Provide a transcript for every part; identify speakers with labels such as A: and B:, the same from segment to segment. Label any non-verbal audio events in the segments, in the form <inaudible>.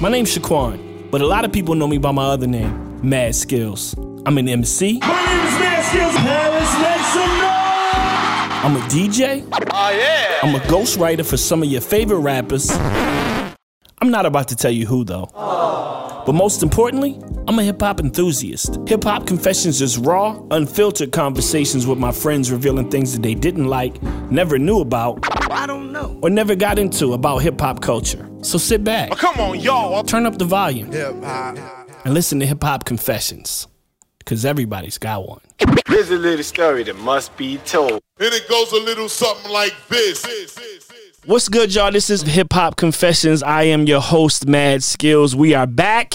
A: My name's Shaquan, but a lot of people know me by my other name, Mad Skills. I'm an MC.
B: My name is Mad Skills. Paris, make some noise.
A: I'm a DJ.
C: Oh, yeah.
A: I'm a ghostwriter for some of your favorite rappers. I'm not about to tell you who, though. Oh. But most importantly, I'm a hip hop enthusiast. Hip hop confessions is raw, unfiltered conversations with my friends revealing things that they didn't like, never knew about,
C: I don't know.
A: or never got into about hip hop culture. So sit back,
C: Oh, come on, y'all.
A: turn up the volume,
C: Hip hop.
A: and listen to hip hop confessions. Because everybody's got one.
C: Here's a little story that must be told.
D: And it goes a little something like this.
A: What's good, y'all? This is Hip Hop Confessions. I am your host, Mad Skills. We are back.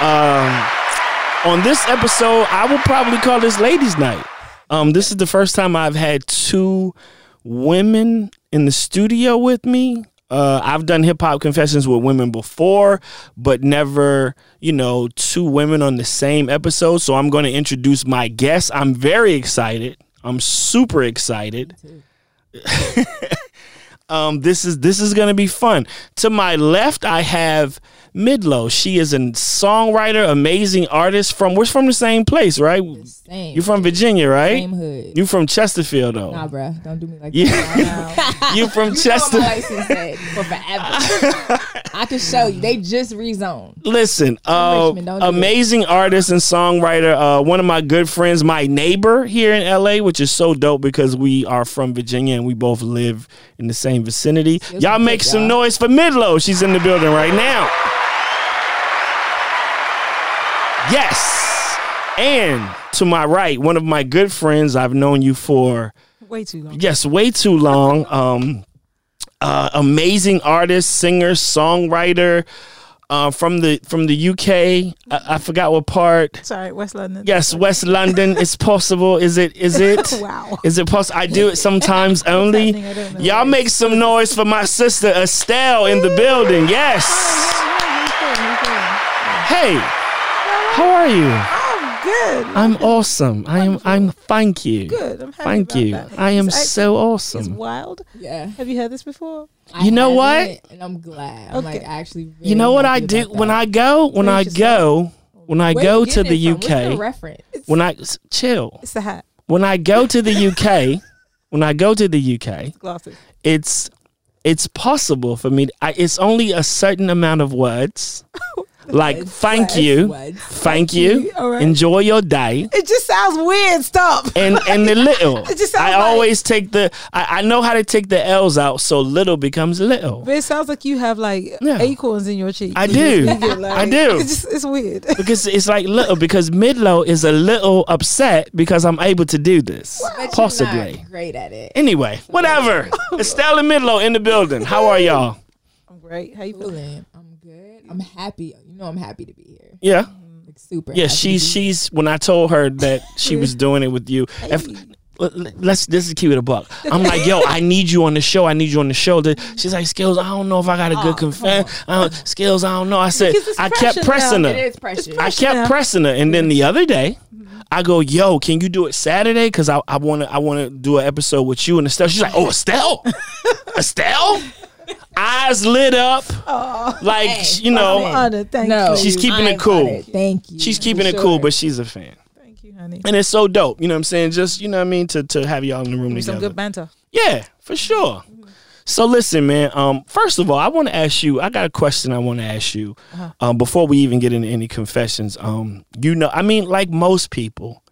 A: Um, on this episode, I will probably call this Ladies' Night. Um, this is the first time I've had two women in the studio with me. Uh, I've done hip hop confessions with women before, but never, you know, two women on the same episode. So I'm going to introduce my guest. I'm very excited. I'm super excited. <laughs> um, this is this is gonna be fun. To my left, I have Midlow. She is a songwriter, amazing artist from we're from the same place, right?
E: Same.
A: You from Virginia, right?
E: Same hood.
A: You from Chesterfield though.
E: Nah, bruh. Don't do me like
A: Yeah.
E: that. <laughs>
A: you from <laughs>
E: You know what
A: Chester.
E: my license said for forever. I can show you. They just rezoned.
A: Listen, uh,
E: Richmond, don't it.
A: amazing artist and songwriter. Uh, one of my good friends, my neighbor here in LA, which is so dope because we are from Virginia and we both live in the same vicinity. Y'all make some
E: y'all.
A: noise for Midlow. She's in the building right now. Yes. And to my right, one of my good friends, I've known you for
F: Way too long.
A: yes, way too long. Um, uh, amazing artist, singer, songwriter uh, from the from the UK. I, I forgot what part.
F: Sorry, West London.
A: Yes, West London. It's possible. Is it? Is <laughs> it?
F: Wow.
A: Is it possible? I do it sometimes <laughs> only.
F: happening? I don't know.
A: Y'all make some noise for my sister Estelle in the building. Yes. Hey, how are you?
F: I'm good.
A: I'm awesome. I am. I'm. Thank you.
F: good. I'm happy
A: Thank
F: about
A: you.
F: that.
A: I am
F: It's
A: so
F: actually- It's
A: awesome.
F: wild.
E: Yeah.
F: Have you heard this before?
E: I
A: You know what?
E: haven't, And I'm glad. I'm like
F: Okay.
E: actually.
A: You know what I do when I go when I go when I go to the UK
E: reference?
A: when I s- chill
F: It's the hat,
A: when I go to the UK <laughs> when I go to the UK
F: glasses.
A: it's it's possible for me. I, it's only a certain amount of words, <laughs> oh, <laughs> like
E: Words,
A: thank
E: words,
A: you,
E: words.
A: thank you,
F: All right.
A: enjoy your day,
F: It just sounds weird. Stop.
A: and and the little. <laughs>
F: It just sounds
A: I
F: like-
A: always take the. I, I know how to take the L's out, so little becomes little.
F: But it sounds like you have like
A: Yeah.
F: acorns in your cheek.
A: I do.
F: Get, like-
A: I do. <laughs>
F: It's just it's weird.
A: because it's like little because Midlow is a little upset because I'm able to do this.
E: Bet you're
A: Possibly.
E: not great at it.
A: Anyway, whatever. Estelle and Midlow in the building. How are y'all?
F: I'm great. How you feeling?
E: Feeling. I'm good. I'm happy. You know, I'm happy to be here.
A: Yeah.
E: Like super.
A: Yeah,
E: happy
A: she's
E: to be
A: she's when I told her that she was <laughs> doing it with you. If, let- let's this is keep it a buck. I'm like, yo, I need you on the show. I need you on the show. The- She's like, Skills, I don't know if I got a good oh, confess. I Skills, I don't know. I said, I kept pressing
F: now.
A: her.
E: It is pressure.
A: I kept
F: now.
A: pressing her, and then the other day, mm-hmm. I go, "Yo, can you do it Saturday? Because I I want to I want to do an episode with you and Estelle." She's like, "Oh, Estelle, <laughs> Estelle." Eyes lit up, like
E: Hey,
A: you know,
E: love
F: Thank
E: no,
F: you.
A: She's keeping it cool.
E: honored. Thank you.
A: she's keeping
E: For
A: it cool, but she's a fan,
F: Thank you, honey.
A: and it's so dope. You know what I'm saying? Just you know what I mean to to have y'all in the room together.
F: Some good banter.
A: Yeah, for sure. So listen, man. Um, first of all, I want to ask you. I got a question. I want to ask you.
F: Uh-huh.
A: Um, before we even get into any confessions. Um, you know, I mean, like most people,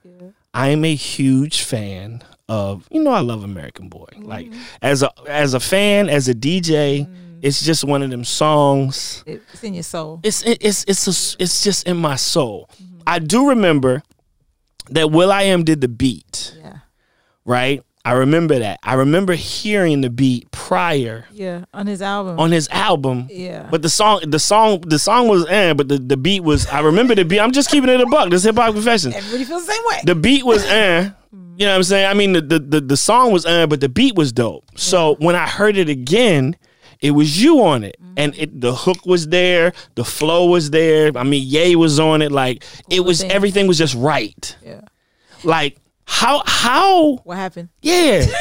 A: I am a huge fan of. You know, I love American Boy.
F: Mm-hmm.
A: Like as a as a fan, as a DJ, it's just one of them songs.
F: It's in your soul.
A: It's it, it's it's a, it's just in my soul.
F: Mm-hmm.
A: I do remember that will.i.am did the beat
F: Yeah.
A: right? I remember that. I remember hearing the beat prior
F: Yeah. On his album.
A: on his album.
F: Yeah.
A: But the song, the song, the song was eh, but the, the beat was. I remember the beat. I'm just keeping it a buck. This hip hop confession.
F: Everybody feels the same way.
A: The beat was eh. <laughs> You know what I'm saying? I mean, the the the, song was eh, but the beat was dope. So when I heard it again, it was you on it, and it the hook was there, the flow was there. I mean, Ye was on it. Like it was everything was just right.
F: yeah.
A: Like how how
F: What happened?
A: yeah. <laughs>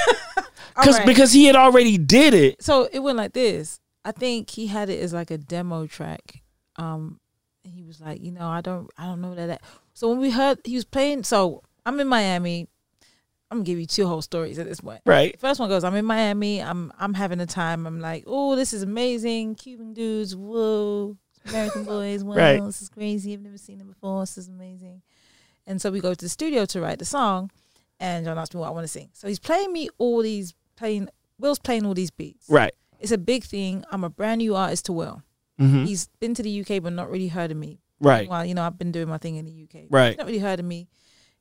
A: <laughs> Cause
F: right.
A: because he had already did it.
F: So it went like this. I think he had it as like a demo track. Um, and he was like, you know, I don't, I don't know that. that. So when we heard he was playing, so I'm in Miami. I'm gonna give you two whole stories at this point.
A: Right.
F: The first one goes, I'm in Miami. I'm I'm having a time. I'm like, oh, this is amazing. Cuban dudes, whoa. American <laughs> boys, wow,
A: Right.
F: this is crazy. I've never seen them before. This is amazing. And so we go to the studio to write the song, and John asked me what I want to sing. So he's playing me all these playing. Will's playing all these beats.
A: Right.
F: It's a big thing. I'm a brand new artist to Will.
A: hmm
F: He's been to the UK but not really heard of me.
A: Right.
F: Well, you know, I've been doing my thing in the UK.
A: Right.
F: He's not really heard of me.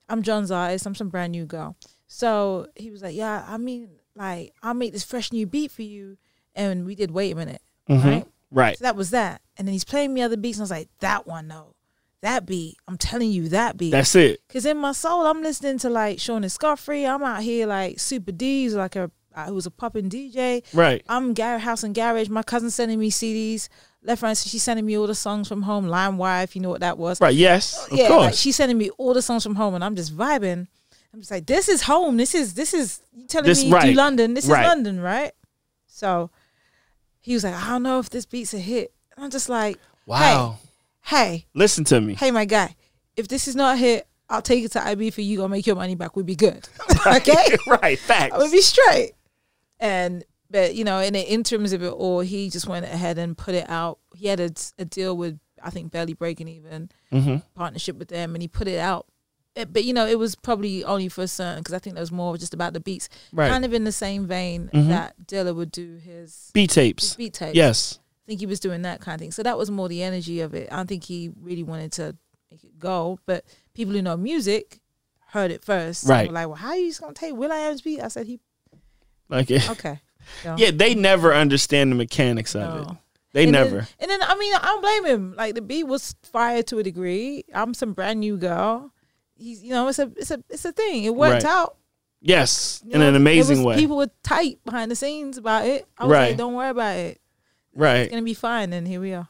F: I'm John's artist. I'm some brand new girl. So he was like, Yeah, I mean, like, I'll make this fresh new beat for you. And we did wait a minute.
A: Mhm.
F: Right?
A: Right.
F: So that was that. And then he's playing me other beats, and I was like, That one, no. That beat. I'm telling you, that beat.
A: That's it.
F: Cause in my soul, I'm listening to like Sean and Scoffrey. I'm out here like Super D's, like a uh, who was a popping DJ.
A: Right.
F: I'm Gar- House and Garage. My cousin sending me CDs. Left right, she's sending me all the songs from home. LimeWire, if you know what that was.
A: Right. Yes. Of
F: yeah,
A: course.
F: like she's sending me all the songs from home, and I'm just vibing. I'm just like, this is home. This is this is you telling
A: This-
F: me do. London. This
A: Right.
F: is London, right? So he was like, I don't know if this beat's a hit. And I'm just like,
A: wow.
F: hey,
A: Listen to me.
F: hey, my guy, if this is not a hit, I'll take it to IB for you. Gonna make your money back. We'll be good. <laughs> <laughs> okay, <laughs>
A: right. Facts.
F: I would be straight. And but you know, in the interims of it all, he just went ahead and put it out. He had a, a deal with I think Barely Breaking Even
A: Mhm.
F: partnership with them, and he put it out. It- but you know, it was probably only for a certain because I think there was more just about the beats,
A: Right.
F: kind of in the same vein
A: Mhm.
F: that Dilla would do his,
A: Beat
F: his
A: tapes.
F: beat tapes.
A: Yes.
F: I think he was doing that kind of thing. So that was more the energy of it. I don't think he really wanted to make it go, but people who know music heard it first.
A: Right.
F: Like, well, how are you just gonna take will.i.am's beat? I said he <laughs>
A: Like it.
F: okay. So,
A: Yeah. They never understand the mechanics of it. They
F: And
A: never.
F: Then, and then I mean, I don't blame him. Like the beat was fire to a degree. I'm some brand new girl. He's you know it's a it's a it's a thing. It worked
A: Right.
F: out.
A: yes.
F: you
A: In
F: know?
A: an amazing
F: was-
A: way.
F: People were tight behind the scenes about it. I was
A: Right.
F: like, don't worry about it.
A: Right, it's
F: gonna be fine. And here we are.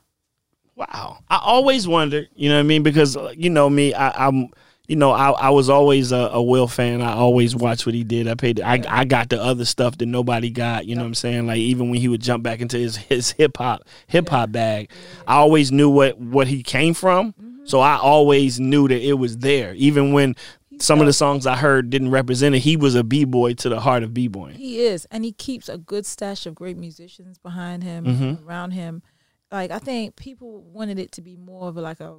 A: Wow. I always wondered, you know what I mean? Because, uh, you know, me, I, I'm, you know, I, I was always a, a Will fan. I always watched what he did. I paid, I, I got the other stuff that nobody got, you know what I'm saying? Like, even when he would jump back into his, his hip hop, hip hop bag, I always knew what, what he came from.
F: Mm-hmm.
A: So I always knew that it was there. Even when some of the songs I heard didn't represent it, he was a B-boy to the heart of B-boying.
F: He is, and he keeps a good stash of great musicians behind him,
A: Mhm.
F: around him. Like I think people wanted it to be more of a, like a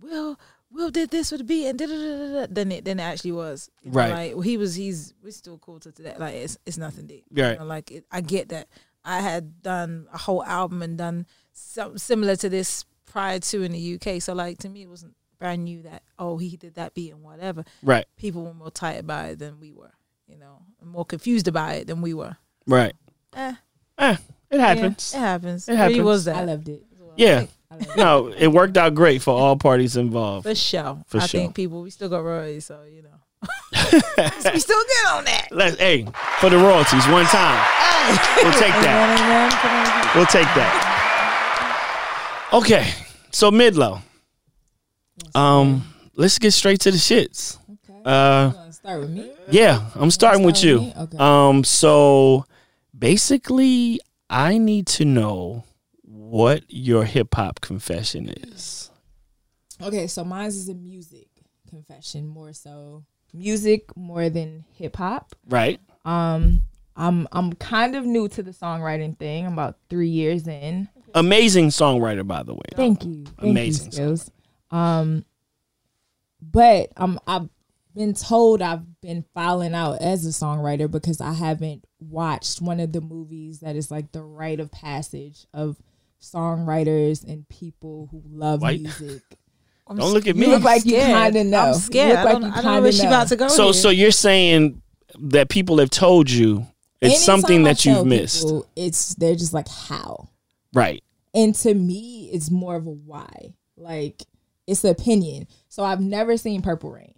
F: Will. Will did this with the beat and da da da da than it than it actually was. You know,
A: Right.
F: Like well, he was. He's we're still cool to today. Like it's it's nothing deep. You
A: Right.
F: know, like it, I get that. I had done a whole album and done something similar to this prior to in the UK. So like to me, it wasn't brand new that oh he did that beat and whatever.
A: Right.
F: People were more tired about it than we were. You know, and more confused about it than we were.
A: Right.
F: Eh,
A: Eh, it happens.
F: Yeah, it happens.
A: It
F: It really
A: happens.
F: was that.
E: I loved it.
A: Yeah.
E: I.
A: No, it worked out great for all parties involved.
F: For sure.
A: For
F: I
A: sure.
F: think people, we still got royalties, so, you know. <laughs> we still good on that.
A: Let's, hey, for the royalties, one time. We'll take that.
F: Amen, amen. On.
A: We'll take that. Okay, so mid low. Um, let's get straight to the shits.
E: Okay.
A: Uh,
E: You start with me?
A: yeah, I'm starting with
E: start
A: you.
E: with me? Okay.
A: Um, so basically, I need to know what your hip hop confession is.
E: Okay, so mine is a music confession more so music more than hip hop.
A: Right?
E: Um, I'm I'm kind of new to the songwriting thing. I'm about three years in.
A: Amazing songwriter, by the way.
E: Thank you, Thank
A: Amazing
E: you, skills. Um, but um, I've been told I've been filing out as a songwriter because I haven't watched one of the movies that is like the rite of passage of songwriters and people who love
A: Why-
E: music. <laughs>
F: I'm
A: Don't look at
F: scared.
A: me.
E: You look like you
F: Scared.
E: kinda know.
F: I'm
E: You
F: scared.
E: look
F: I don't,
E: you
F: I don't know where she about to go.
A: So,
F: here.
A: so you're saying that people have told you it's
E: Anytime
A: something
E: I
A: that
E: tell
A: you've missed,
E: people, It's they're just like how.
A: right?
E: And to me, it's more of a why. Like it's an opinion. So I've never seen Purple Rain.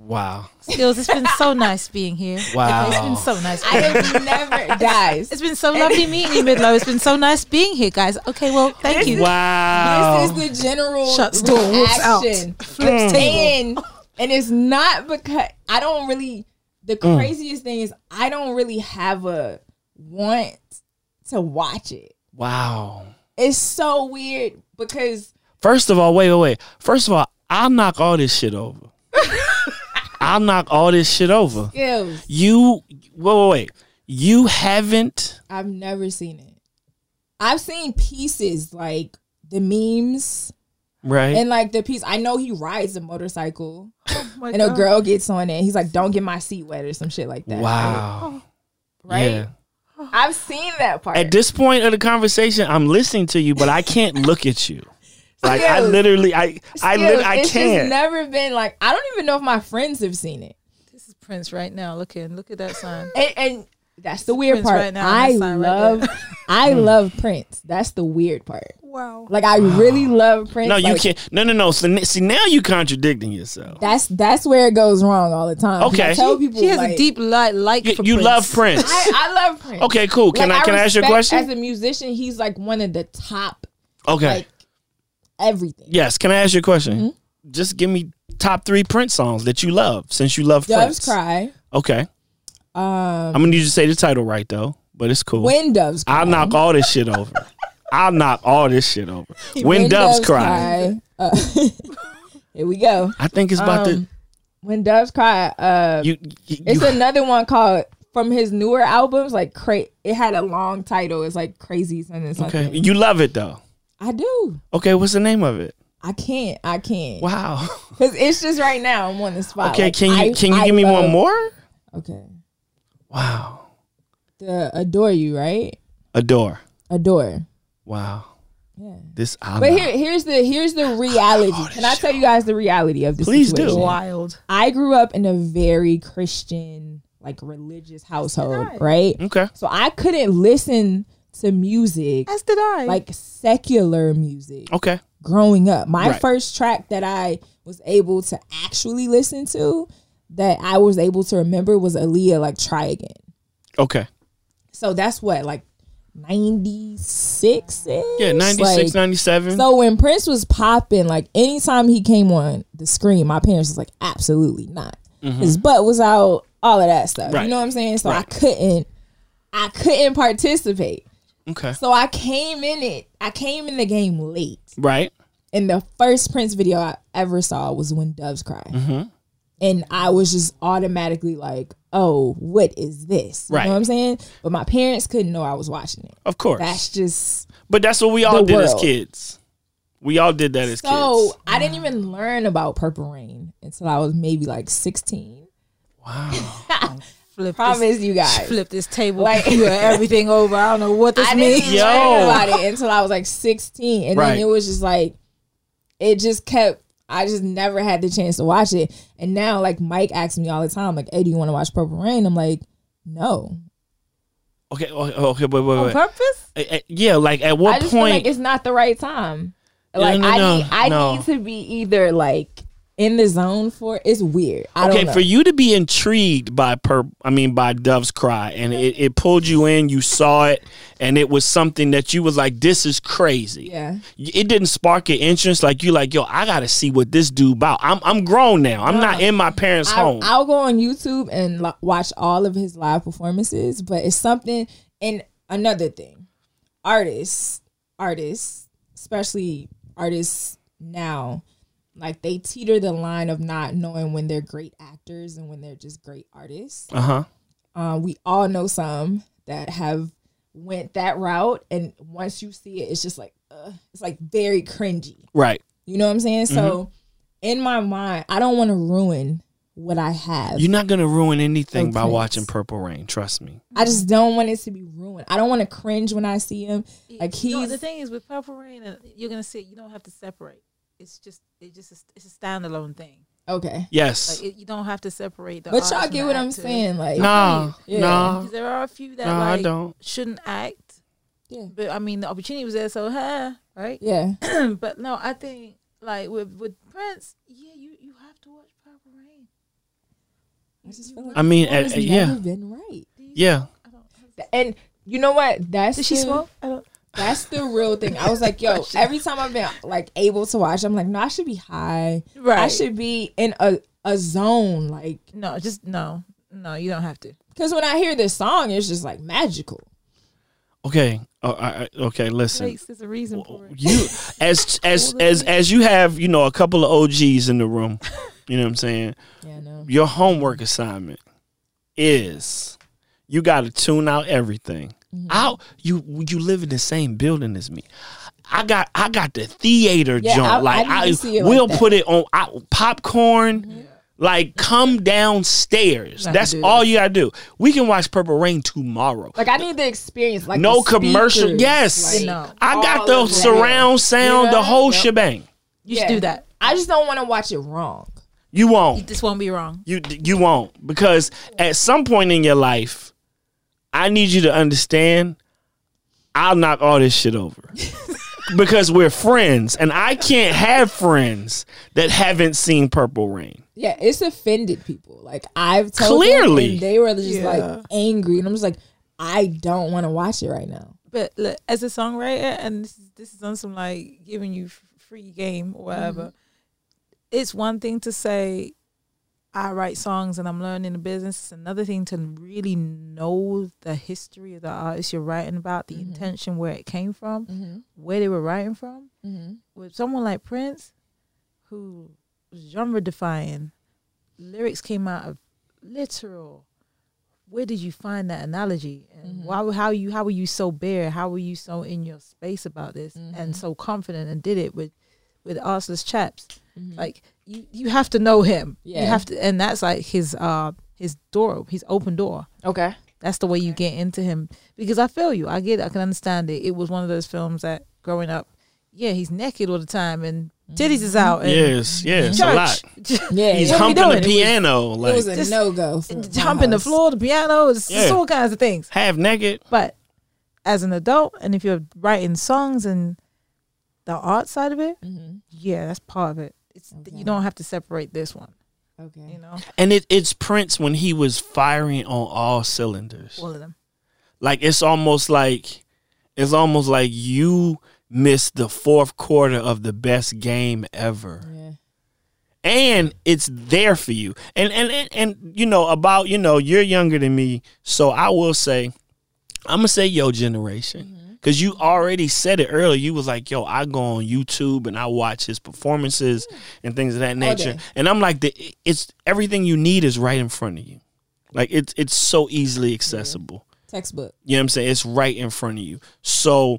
A: Wow,
F: Skills, it's been so <laughs> nice being here.
A: Wow.
F: It's been so nice.
E: I
F: being here.
E: have never, guys.
F: It's been so lovely meeting you, Midlow. It's been so nice being here, guys. Okay, well, thank you.
A: wow.
E: This is the general
F: Shuts door, whoops out.
E: reaction.
F: Flips
E: And and it's not because I don't really. The
A: Mm.
E: craziest thing is I don't really have a want to watch it.
A: Wow.
E: It's so weird because
A: First of all, wait, wait, wait. First of all, I'll knock all this shit over. I'll knock all this shit over.
E: skills.
A: You wait, wait, wait. You haven't
E: I've never seen it. I've seen pieces like the memes
A: right?
E: and like the piece. I know he rides a motorcycle <laughs>
F: Oh my
E: and a girl gets on it. He's like, "Don't get my seat wet" or some shit like that.
A: wow.
E: Oh, right?
A: Yeah. <sighs>
E: I've seen that part.
A: At this point of the conversation, I'm listening to you, but I can't <laughs> look at you. Like I literally, I, I,
E: Skills,
A: lit- I
E: it's
A: can't.
E: Just never been like I don't even know if my friends have seen it.
F: This is Prince right now. Look at look at that sign.
E: And, and that's the weird
F: Prince
E: part.
F: right now,
E: I
F: that sign right
E: love. <laughs> I
A: Hmm.
E: love Prince. That's the weird part.
F: Wow.
E: Like I really love Prince.
A: no, you
E: Like,
A: can't. No, no, no. So, see, now you contradicting yourself.
E: That's that's where it goes wrong all the time.
A: Okay.
E: I tell people
F: She has
E: like,
F: a deep light like
A: You,
F: for
A: you
F: Prince.
A: love Prince.
E: I, I love Prince.
A: okay, cool. Can
E: Like,
A: I can I ask you a question?
E: As a musician, he's like one of the top,
A: okay.
E: like everything.
A: yes. Can I ask you a question?
E: Mm-hmm.
A: Just give me top three Prince songs that you love since you love
E: Doves
A: Prince.
E: cry.
A: Okay.
E: Um,
A: I'm gonna need you to say the title right though, but it's cool.
E: when doves cry.
A: I'll knock all this shit over. <laughs> I'll knock all this shit over. When, doves, cry.
E: Uh, <laughs> here we go.
A: I think it's about
E: Um, when doves cry. Uh,
A: you. you,
E: It's
A: you-
E: another one called from his newer albums. Like cra- it had a long title. It's like crazy something. something.
A: okay. You love it though.
E: I do.
A: Okay. What's the name of it?
E: I can't. I can't.
A: Wow. <laughs>
E: Because it's just right now. I'm on the spot.
A: Okay.
E: Like,
A: Can you
E: I-
A: can you
E: I
A: give me one more?
E: Okay.
A: Wow.
E: The adore you, right?
A: Adore.
E: Adore.
A: Wow.
E: Yeah.
A: This. I'll
E: But here, here's the here's the <sighs> reality.
A: all this
E: Can I tell you guys the reality of this?
A: Please do.
E: situation?
F: Wild.
E: I grew up in a very Christian, like religious household, right?
A: Okay.
E: So I couldn't listen to music
F: As did I.
E: like secular music
A: Okay.
E: growing up. My
A: Right.
E: first track that I was able to actually listen to that I was able to remember was Aaliyah like try again.
A: Okay.
E: So that's what like 96
A: Yeah. 96, 97.
E: So when Prince was popping, like anytime he came on the screen, my parents was like, absolutely not. His butt was out, all of that stuff.
A: Mm-hmm. Right.
E: You know what I'm saying? So I couldn't, I couldn't participate.
A: okay.
E: So I came in it. I came in the game late.
A: Right.
E: And the first Prince video I ever saw was when Doves Cry.
A: Mm-hmm.
E: And I was just automatically like, oh, what is this? You
A: Right.
E: know what I'm saying? But my parents couldn't know I was watching it.
A: Of course.
E: That's just
A: but that's what we all
E: the
A: did as kids. We all did that as
E: so.
A: kids.
E: So I didn't even learn about Purple Rain until I was maybe like 16.
A: Wow.
F: flip <laughs>
E: Promise
F: this,
E: you guys.
F: flip this table,
E: Like- <laughs>
F: everything over. I don't know what this
E: I
F: means.
E: didn't
A: Yo.
E: learn about it until I was like 16. And
A: Right.
E: then it was just like, it just kept, I just never had the chance to watch it. And now, like, Mike asks me all the time, like, hey, do you want to watch Purple Rain? I'm like, no.
A: Okay. Okay. Okay. Wait. Wait.
F: On purpose?
A: Eh, eh, Yeah. Like at
E: I
A: what
E: just feel
A: point?
E: like it's not the right time. Like,
A: no,
E: I,
A: no,
E: need, I
A: no.
E: need to be either, like, in the zone for. It's weird. I
A: okay,
E: don't know.
A: for you to be intrigued by per, I mean by Dove's Cry, and it, it pulled you in. You saw it, and it was something that you was like, "This is crazy."
E: Yeah.
A: It didn't spark your interest. Like you, like, yo, I gotta see what this dude about. I'm I'm grown now. I'm not in my parents'
E: I,
A: home.
E: I'll go on YouTube and lo- watch all of his live performances, but it's something. And another thing, artists, artists, especially artists now, like they teeter the line of not knowing when they're great actors and when they're just great artists.
A: Uh huh.
E: Uh, we all know some that have went that route, and once you see it, it's just like uh, it's like very cringy.
A: Right.
E: You know what I'm saying?
A: Mm-hmm.
E: So in my mind, I don't want to ruin what I have.
A: You're not gonna ruin anything by watching Purple Rain. Trust me.
E: I just don't want it to be ruined. I don't want to cringe when I see him. Like
F: You know,
E: he's
F: the thing is with Purple Rain, you're gonna see, you don't have to separate. It's just, it just, it's a standalone thing.
E: okay.
A: Yes.
F: Like it, you don't have to separate. The
E: But y'all get what I'm saying? Like
A: No.
E: Yeah.
A: Nah.
F: Because there are a few that
A: No, I don't.
F: shouldn't act.
E: Yeah.
F: But I mean, the opportunity was there, so huh, right?
E: Yeah. <clears throat>
F: but no, I think like with with Prince, yeah, you you have to watch Purple Rain.
E: I just feel like
A: I mean,
E: it's
A: uh,
E: never
A: yeah.
E: been right.
A: Yeah.
E: And you know what? That's
F: Did she
E: the-
F: smoke? I don't.
E: That's the real thing. I was like, yo, <laughs> every time I've been like able to watch, I'm like, no, I should be high.
F: Right.
E: I should be in a, a zone. Like,
F: No, just no, no. You don't have to.
E: because when I hear this song, it's just like magical.
A: Okay. Oh, I, I- okay. Listen.
F: Lakes, there's a reason for it.
A: you <laughs> as as as as you have you know a couple of OGs in the room. You know what I'm saying?
E: Yeah, no.
A: Your homework assignment is you got to tune out everything.
E: Mm-hmm.
A: Out you you live in the same building as me. I got I got the theater
E: Yeah,
A: joint.
E: I-
A: like
E: I need to see it
A: we'll
E: like
A: put it on I, popcorn. Like come downstairs.
F: Not
A: That's all you gotta do. We can watch Purple Rain tomorrow.
E: Like I need the experience. Like
A: no
E: the
A: commercial. Yes,
E: like,
F: No.
A: I got the
E: of that.
A: surround sound, the whole
F: Yep.
A: shebang.
F: You
E: yeah.
F: should do that.
E: I just don't want to watch it wrong.
A: You won't.
F: This won't be wrong.
A: You you won't because at some point in your life, I need you to understand. I'll knock all this shit over <laughs> because we're friends, and I can't have friends that haven't seen Purple Rain.
E: Yeah, it's offended people. Like I've told
A: Clearly.
E: them and they were just
F: Yeah.
E: like angry, and I'm just like, I don't want to watch it right now.
F: But look, as a songwriter, and this is this is on some like giving you free game or whatever.
E: Mm-hmm.
F: It's one thing to say, I write songs and I'm learning the business. It's another thing to really know the history of the artist you're writing about, the
E: Mm-hmm.
F: intention, where it came from, mm-hmm. where they were writing from. Mm-hmm. With someone like Prince, who was genre defying, lyrics came out of literal where did you find that analogy? And mm-hmm. why how you how were you so bare? How were you so in your space about this and so confident and did it with with arseless chaps? Like you you have to know him
E: Yeah.
F: you have to and that's like his uh his door his open door
E: Okay.
F: that's the way you get into him because i feel you i get it i can understand it it was one of those films that growing up yeah he's naked all the time and titties is out and
A: Yes, yes, a lot. <laughs>
E: Yeah,
A: He's
E: what are
A: humping the
E: doing? It was-
A: piano
E: It
A: like
E: was a
F: Just-
E: no go.
F: humping the floor the piano it's
A: Yeah.
F: all kinds of things
A: half naked.
F: But as an adult, and if you're writing songs and the art side of it, yeah, that's part of it. It's you don't have to separate this one,
E: Okay.
F: you know,
A: And it, it's Prince when he was firing on all cylinders.
F: all of them.
A: Like it's almost like it's almost like you missed the fourth quarter of the best game ever.
E: Yeah.
A: And it's there for you. And and, and and you know, about, you know, you're younger than me, so I will say, I'm gonna say your generation. Cause you already said it earlier. You was like, "Yo, I go on YouTube and I watch his performances hmm. and things of that nature."
E: day.
A: And I'm like, the, "It's everything you need is right in front of you. Like it's it's so easily accessible."
E: Textbook.
A: You know what I'm saying? It's right in front of you. So,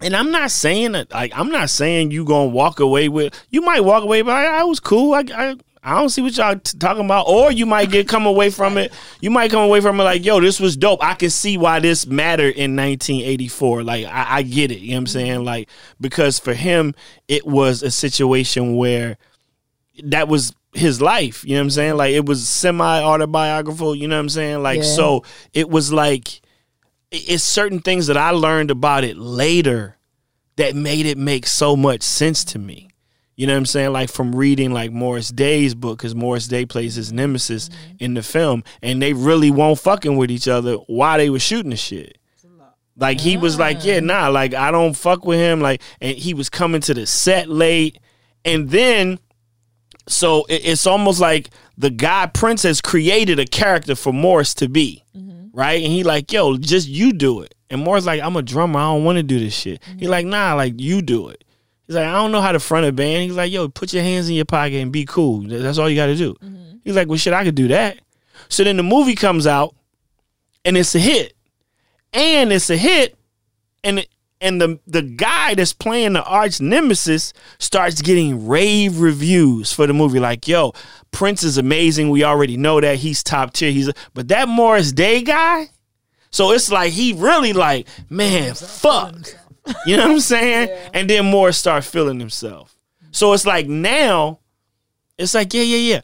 A: and I'm not saying that, like, I'm not saying you gonna walk away with. You might walk away, but I, I was cool. I, I, I don't see what y'all t- talking about. Or you might get come away from it. You might come away from it like, yo, this was dope. I can see why this mattered in 1984. Like, I, I get it. You know what I'm saying? Like, because for him, it was a situation where that was his life. You know what I'm saying? Like it was semi autobiographical. You know what I'm saying? Like
E: Yeah.
A: so, it was like it's certain things that I learned about it later that made it make so much sense to me. You know what I'm saying? Like from reading like Morris Day's book, because Morris Day plays his nemesis in the film, and they really won't fucking with each other while they were shooting the shit. Like he was like, yeah, nah, like I don't fuck with him. Like, and he was coming to the set late, and then so it- it's almost like the guy Prince has created a character for Morris to be, right? And he like, yo, just you do it. And Morris like, I'm a drummer. I don't want to do this shit. He like, nah, like you do it. He's like, I don't know how to front a band. He's like, yo, put your hands in your pocket and be cool. That's all you got to do. Mm-hmm. He's like, well, shit, I could do that. So then the movie comes out, and it's a hit, and it's a hit, and it, and the the guy that's playing the arch nemesis starts getting rave reviews for the movie. Like, yo, Prince is amazing. We already know that he's top tier. He's but that Morris Day guy. So it's like he really like, man, fuck. <laughs> You know what I'm saying? And then Morris start feeling himself. So it's like now, it's like, yeah, yeah, yeah.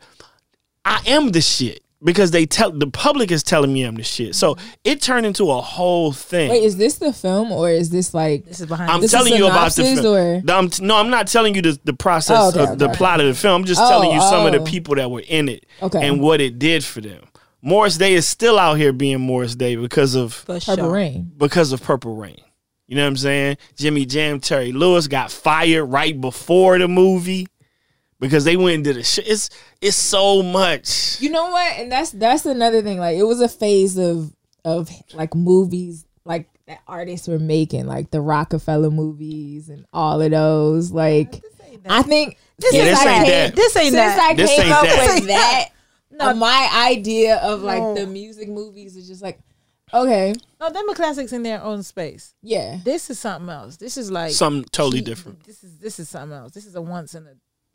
A: I am the shit. Because they tell the public is telling me I'm the shit. So mm-hmm. it turned into a whole thing.
E: Wait, is this the film or is this like?
F: This is behind.
A: I'm
E: This is
A: telling you about the film.
E: or-
A: No, I'm t- no, I'm not telling you the, the process
E: Oh, okay,
A: of the
E: okay.
A: plot of the film. I'm just
E: Oh,
A: telling you some of the
E: oh.
A: people that were in it
E: Okay.
A: and what it did for them. Morris Day is still out here being Morris Day because of
E: Purple. Rain.
A: because of Purple Rain. You know what I'm saying? Jimmy Jam, Terry Lewis got fired right before the movie because they went and did a shit. It's it's so much.
E: You know what? And that's that's another thing. Like it was a phase of of like movies like that artists were making, like the Roc-A-Fella movies and all of those. Like, I think
F: This
A: Yeah,
E: since
A: this
E: I
A: ain't
E: came-
A: that.
F: This ain't
E: since
F: that.
E: I
A: This
E: came
A: ain't
E: up
A: that.
E: with that, <laughs>
F: No.
E: my idea of like
F: No.
E: the music movies is just like, okay,
F: no, them are classics in their own space.
E: yeah,
F: This is something else. This is like
A: Something totally
F: he-
A: different.
F: This is this is something else. This is a once in a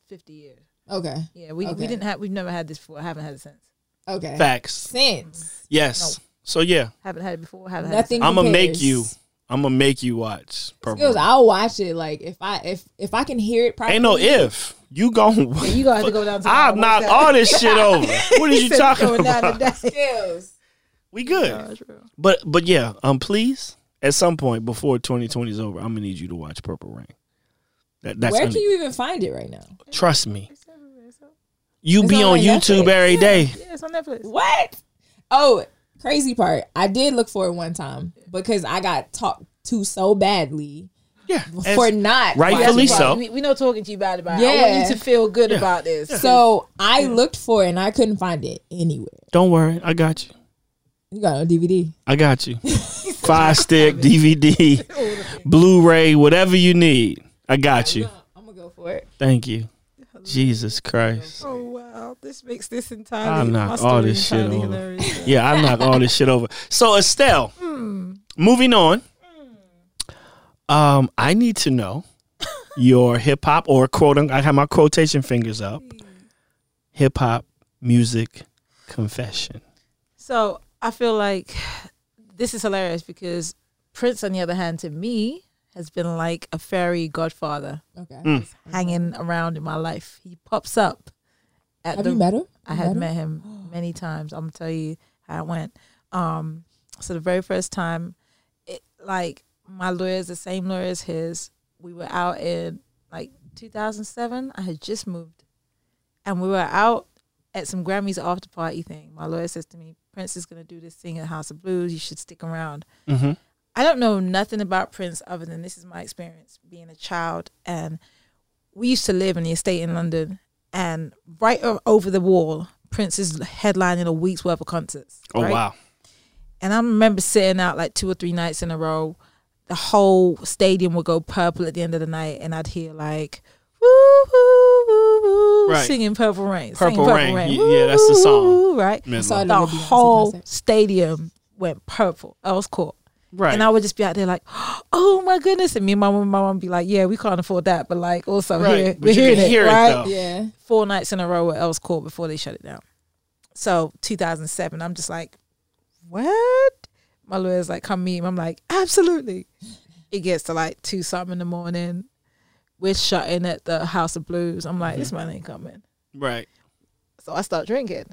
F: fifty years.
E: okay,
F: Yeah, we,
E: Okay.
F: we didn't have we've never had this before. haven't had it since.
E: okay.
A: Facts.
E: Since
A: Yes. So yeah,
F: Haven't had it before. Haven't had
E: nothing.
A: I'm gonna make you. I'm gonna make you watch Purple.
E: Skills, I'll watch it. Like if I if if I can hear it properly.
A: Ain't no if. You gon'
F: it. You gonna have to go down to. <laughs>
A: I'll knock all this shit over. <laughs> What are you talking
F: Going down
A: about?
F: today.
E: Skills.
A: We good. But but yeah, um, please at some point before 2020 is over, I'm gonna need you to watch Purple Rain. That, that's
E: Where
A: gonna,
E: can you even find it right now?
A: trust me. You
E: It's
A: be
E: on
A: on YouTube
E: Netflix.
A: every day.
F: Yeah, it's on Netflix.
E: What? Oh, crazy part. I did look for it one time because I got talked to so badly
A: Yeah,
E: for not.
A: rightfully so.
F: We, we know talking to you bad about it. I want
E: Yeah.
F: you to feel good about this.
E: So I looked for it and I couldn't find it anywhere.
A: Don't worry, I got you.
E: You got a DVD.
A: I got you. <laughs> Fire stick, DVD, <laughs> Blu-ray, whatever you need. I got you.
E: I'm gonna go for it.
A: Thank you. Jesus Christ.
F: Oh wow, this makes this
A: I'll knock all this shit over.
F: hilarious. <laughs>
A: Yeah, I knock all this shit over. So Estelle, moving on. Um, I need to know your hip hop or quote I have my quotation fingers up. Hip hop music confession.
F: So I feel like this is hilarious because Prince, on the other hand, to me, has been like a fairy godfather
E: Okay.
A: Mm.
F: hanging around in my life. He pops up at
E: Have
F: the.
E: you met him?
F: I
E: You
F: had
E: him?
F: met him many times. I'm gonna tell you how it went. Um, so the very first time, it like my lawyer is the same lawyer as his. We were out in like 2007. I had just moved, and we were out at some Grammys after party thing. My lawyer says to me, "Prince is gonna do this thing at House of Blues. You should stick around."
A: Mm-hmm.
F: I don't know nothing about Prince other than this is my experience being a child. And we used to live in the estate in London, and right over the wall, Prince is headlining a week's worth of concerts.
A: Oh
F: right?
A: wow.
F: And I remember sitting out like two or three nights in a row. The whole stadium would go purple at the end of the night, and I'd hear like. Woo, woo, woo, woo,
A: Right.
F: singing Purple Rain. singing
A: Purple Rain.
F: Rain.
A: Y- yeah, that's the song.
F: Right.
E: saw
A: Midler.
F: The whole stadium went purple. I was caught.
A: Right.
F: And I would just be out there like, <gasps> oh my goodness. And me and my mom, my mom would be like, yeah, we can't afford that. But like also
A: Right.
F: here,
A: But
F: we're
A: you
F: hearing it,
A: hear it,
F: right?
A: though.
E: Yeah.
F: Four nights in a row at Earls Court before they shut it down. So 2007, I'm just like, what? My lawyer's like, come meet him. I'm like, absolutely. It gets to like two something in the morning. We're shutting at the House of Blues. I'm like, this man ain't coming.
A: right.
F: So I start drinking.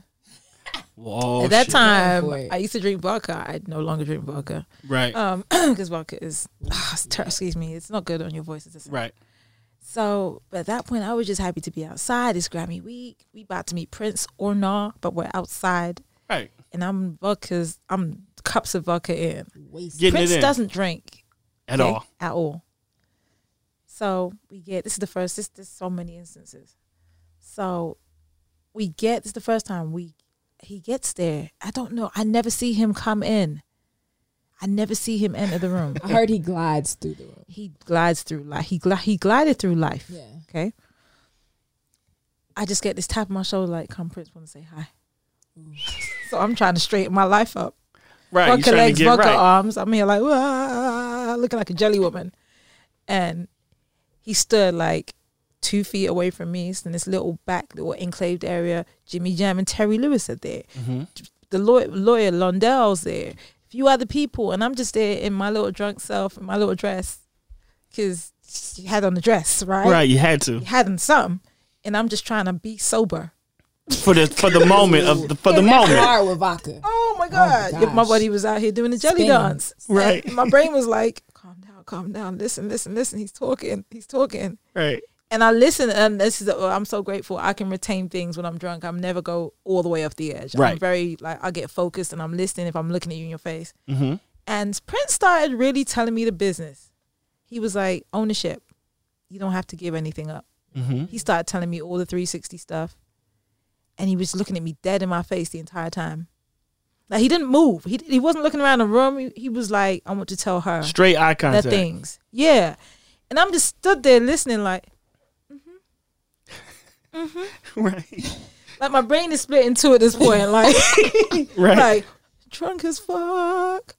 A: Whoa.
F: At that
A: shit.
F: time,
E: for it.
F: I used to drink vodka. I no longer drink vodka.
A: Right.
F: um <clears throat> because vodka is ah, it's ter- excuse me it's not good on your voice
A: right.
F: so but at that point i was just happy to be outside it's grammy week we about to meet prince or not but we're outside
A: Right.
F: and i'm vodka's i'm cups of vodka in
E: Waste.
F: Prince
A: in
F: doesn't drink
A: at
F: okay,
A: all.
F: at all so we get this is the first this there's so many instances so we get this is the first time we he gets there i don't know i never see him come in i never see him enter the room <laughs>
E: I heard he glides through the room.
F: he glides through life. He gli- he glided through life.
E: Yeah.
F: Okay. I just get this tap on my shoulder, like, "Come, Prince, want to say hi." so I'm trying to straighten my life up.
A: Right. You
F: vodka
A: trying
F: legs,
A: to get
F: vodka
A: right.
F: arms. I'm here like, "Wah," looking like a jelly woman, and he stood like two feet away from me. So in this little back little enclaved area, Jimmy Jam and Terry Lewis are there.
A: Mm-hmm.
F: The lawyer, lawyer Londell's there. A few other people, and I'm just there in my little drunk self, in my little dress, because she had on the dress, right?
A: Right. You had to
F: He had on some, and I'm just trying to be sober.
A: for the for the <laughs> moment of the, for the moment.
E: car with vodka.
F: Oh my god!
E: gosh.
F: my buddy was out here doing the jelly
E: Spin.
F: dance.
A: Right.
F: And my brain was like, "Calm down, calm down. Listen, listen, listen. He's talking. He's talking."
A: Right.
F: And I listen, and this is I'm so grateful. I can retain things when I'm drunk. I'm never go all the way off the edge.
A: Right.
F: I'm very like I get focused and I'm listening if I'm looking at you in your face.
A: Mm-hmm.
F: And Prince started really telling me the business. He was like, ownership. You don't have to give anything up.
A: Mm-hmm.
F: He started telling me all the 360 stuff. And he was looking at me dead in my face the entire time. Like he didn't move. He he wasn't looking around the room. He, he was like, I want to tell her
A: Straight eye
F: the
A: contact.
F: things. Yeah. And I'm just stood there listening like mm-hmm, mm-hmm. <laughs>
A: Right.
F: like my brain is split in two at this point. Like <laughs>
A: Right.
F: like drunk as fuck.